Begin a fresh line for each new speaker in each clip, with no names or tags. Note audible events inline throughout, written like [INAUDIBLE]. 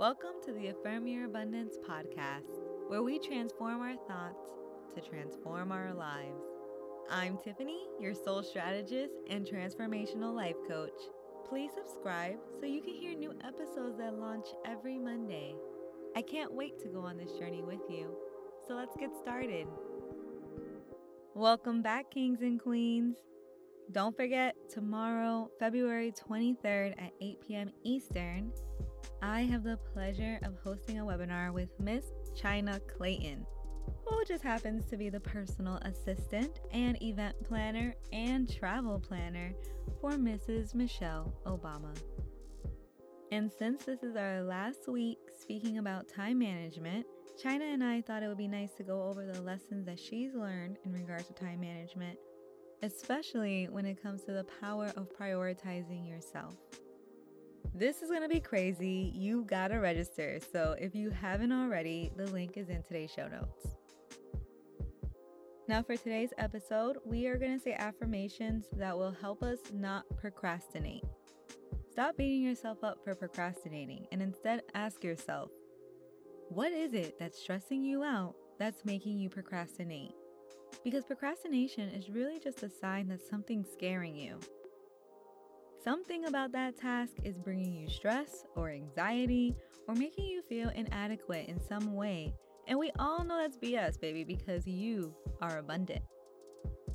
Welcome to the Affirm Your Abundance podcast, where we transform our thoughts to transform our lives. I'm Tiffany, your soul strategist and transformational life coach. Please subscribe so you can hear new episodes that launch every Monday. I can't wait to go on this journey with you. So let's get started. Welcome back, kings and queens. Don't forget, tomorrow, February 23rd at 8 p.m. Eastern, I have the pleasure of hosting a webinar with Miss Chynna Clayton, who just happens to be the personal assistant and event planner and travel planner for Mrs. Michelle Obama. And since this is our last week speaking about time management, Chynna and I thought it would be nice to go over the lessons that she's learned in regards to time management, especially when it comes to the power of prioritizing yourself. This is going to be crazy. You got to register. So if you haven't already, the link is in today's show notes. Now, for today's episode, we are going to say affirmations that will help us not procrastinate. Stop beating yourself up for procrastinating and instead ask yourself, what is it that's stressing you out that's making you procrastinate? Because procrastination is really just a sign that something's scaring you. Something about that task is bringing you stress or anxiety or making you feel inadequate in some way. And we all know that's BS, baby, because you are abundant.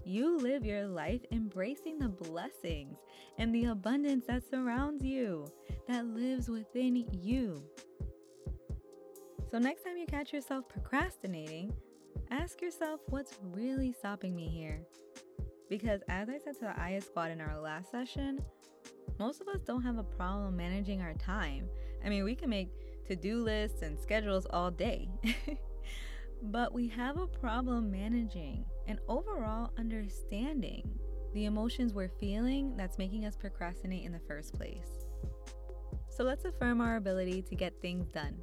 You live your life embracing the blessings and the abundance that surrounds you, that lives within you. So, next time you catch yourself procrastinating, ask yourself what's really stopping me here. Because, as I said to the Aya Squad in our last session, most of us don't have a problem managing our time. I mean, we can make to do lists and schedules all day, [LAUGHS] but we have a problem managing and overall understanding the emotions we're feeling that's making us procrastinate in the first place. So let's affirm our ability to get things done.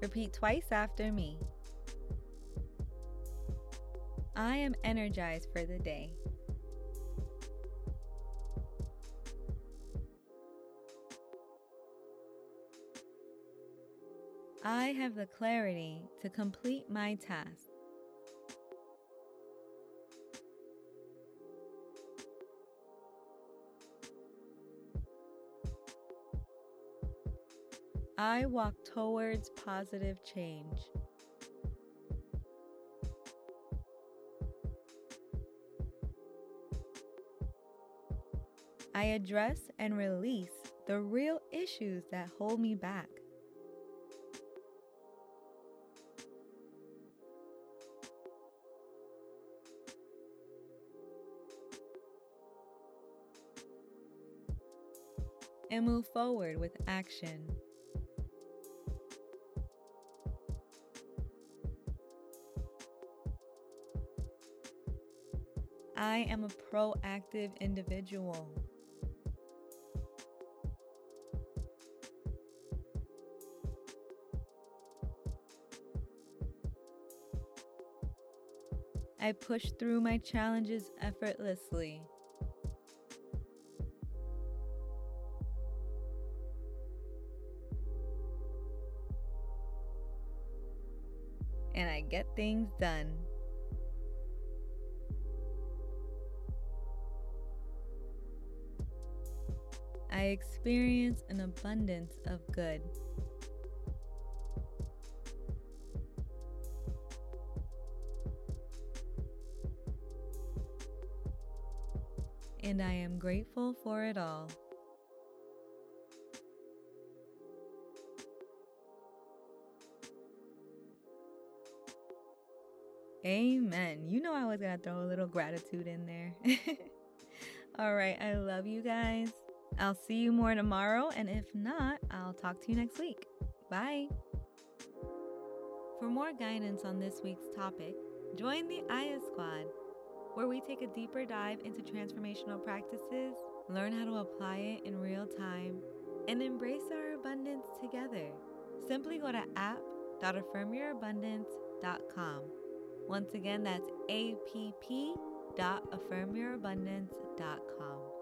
Repeat twice after me. I am energized for the day. I have the clarity to complete my task. I walk towards positive change. I address and release the real issues that hold me back. And move forward with action. I am a proactive individual. I push through my challenges effortlessly. And I get things done. I experience an abundance of good. And I am grateful for it all. Amen. You know I was going to throw a little gratitude in there. [LAUGHS] All right. I love you guys. I'll see you more tomorrow. And if not, I'll talk to you next week. Bye. For more guidance on this week's topic, join the Aya Squad, where we take a deeper dive into transformational practices, learn how to apply it in real time, and embrace our abundance together. Simply go to app.affirmyourabundance.com. Once again, that's app.affirmyourabundance.com.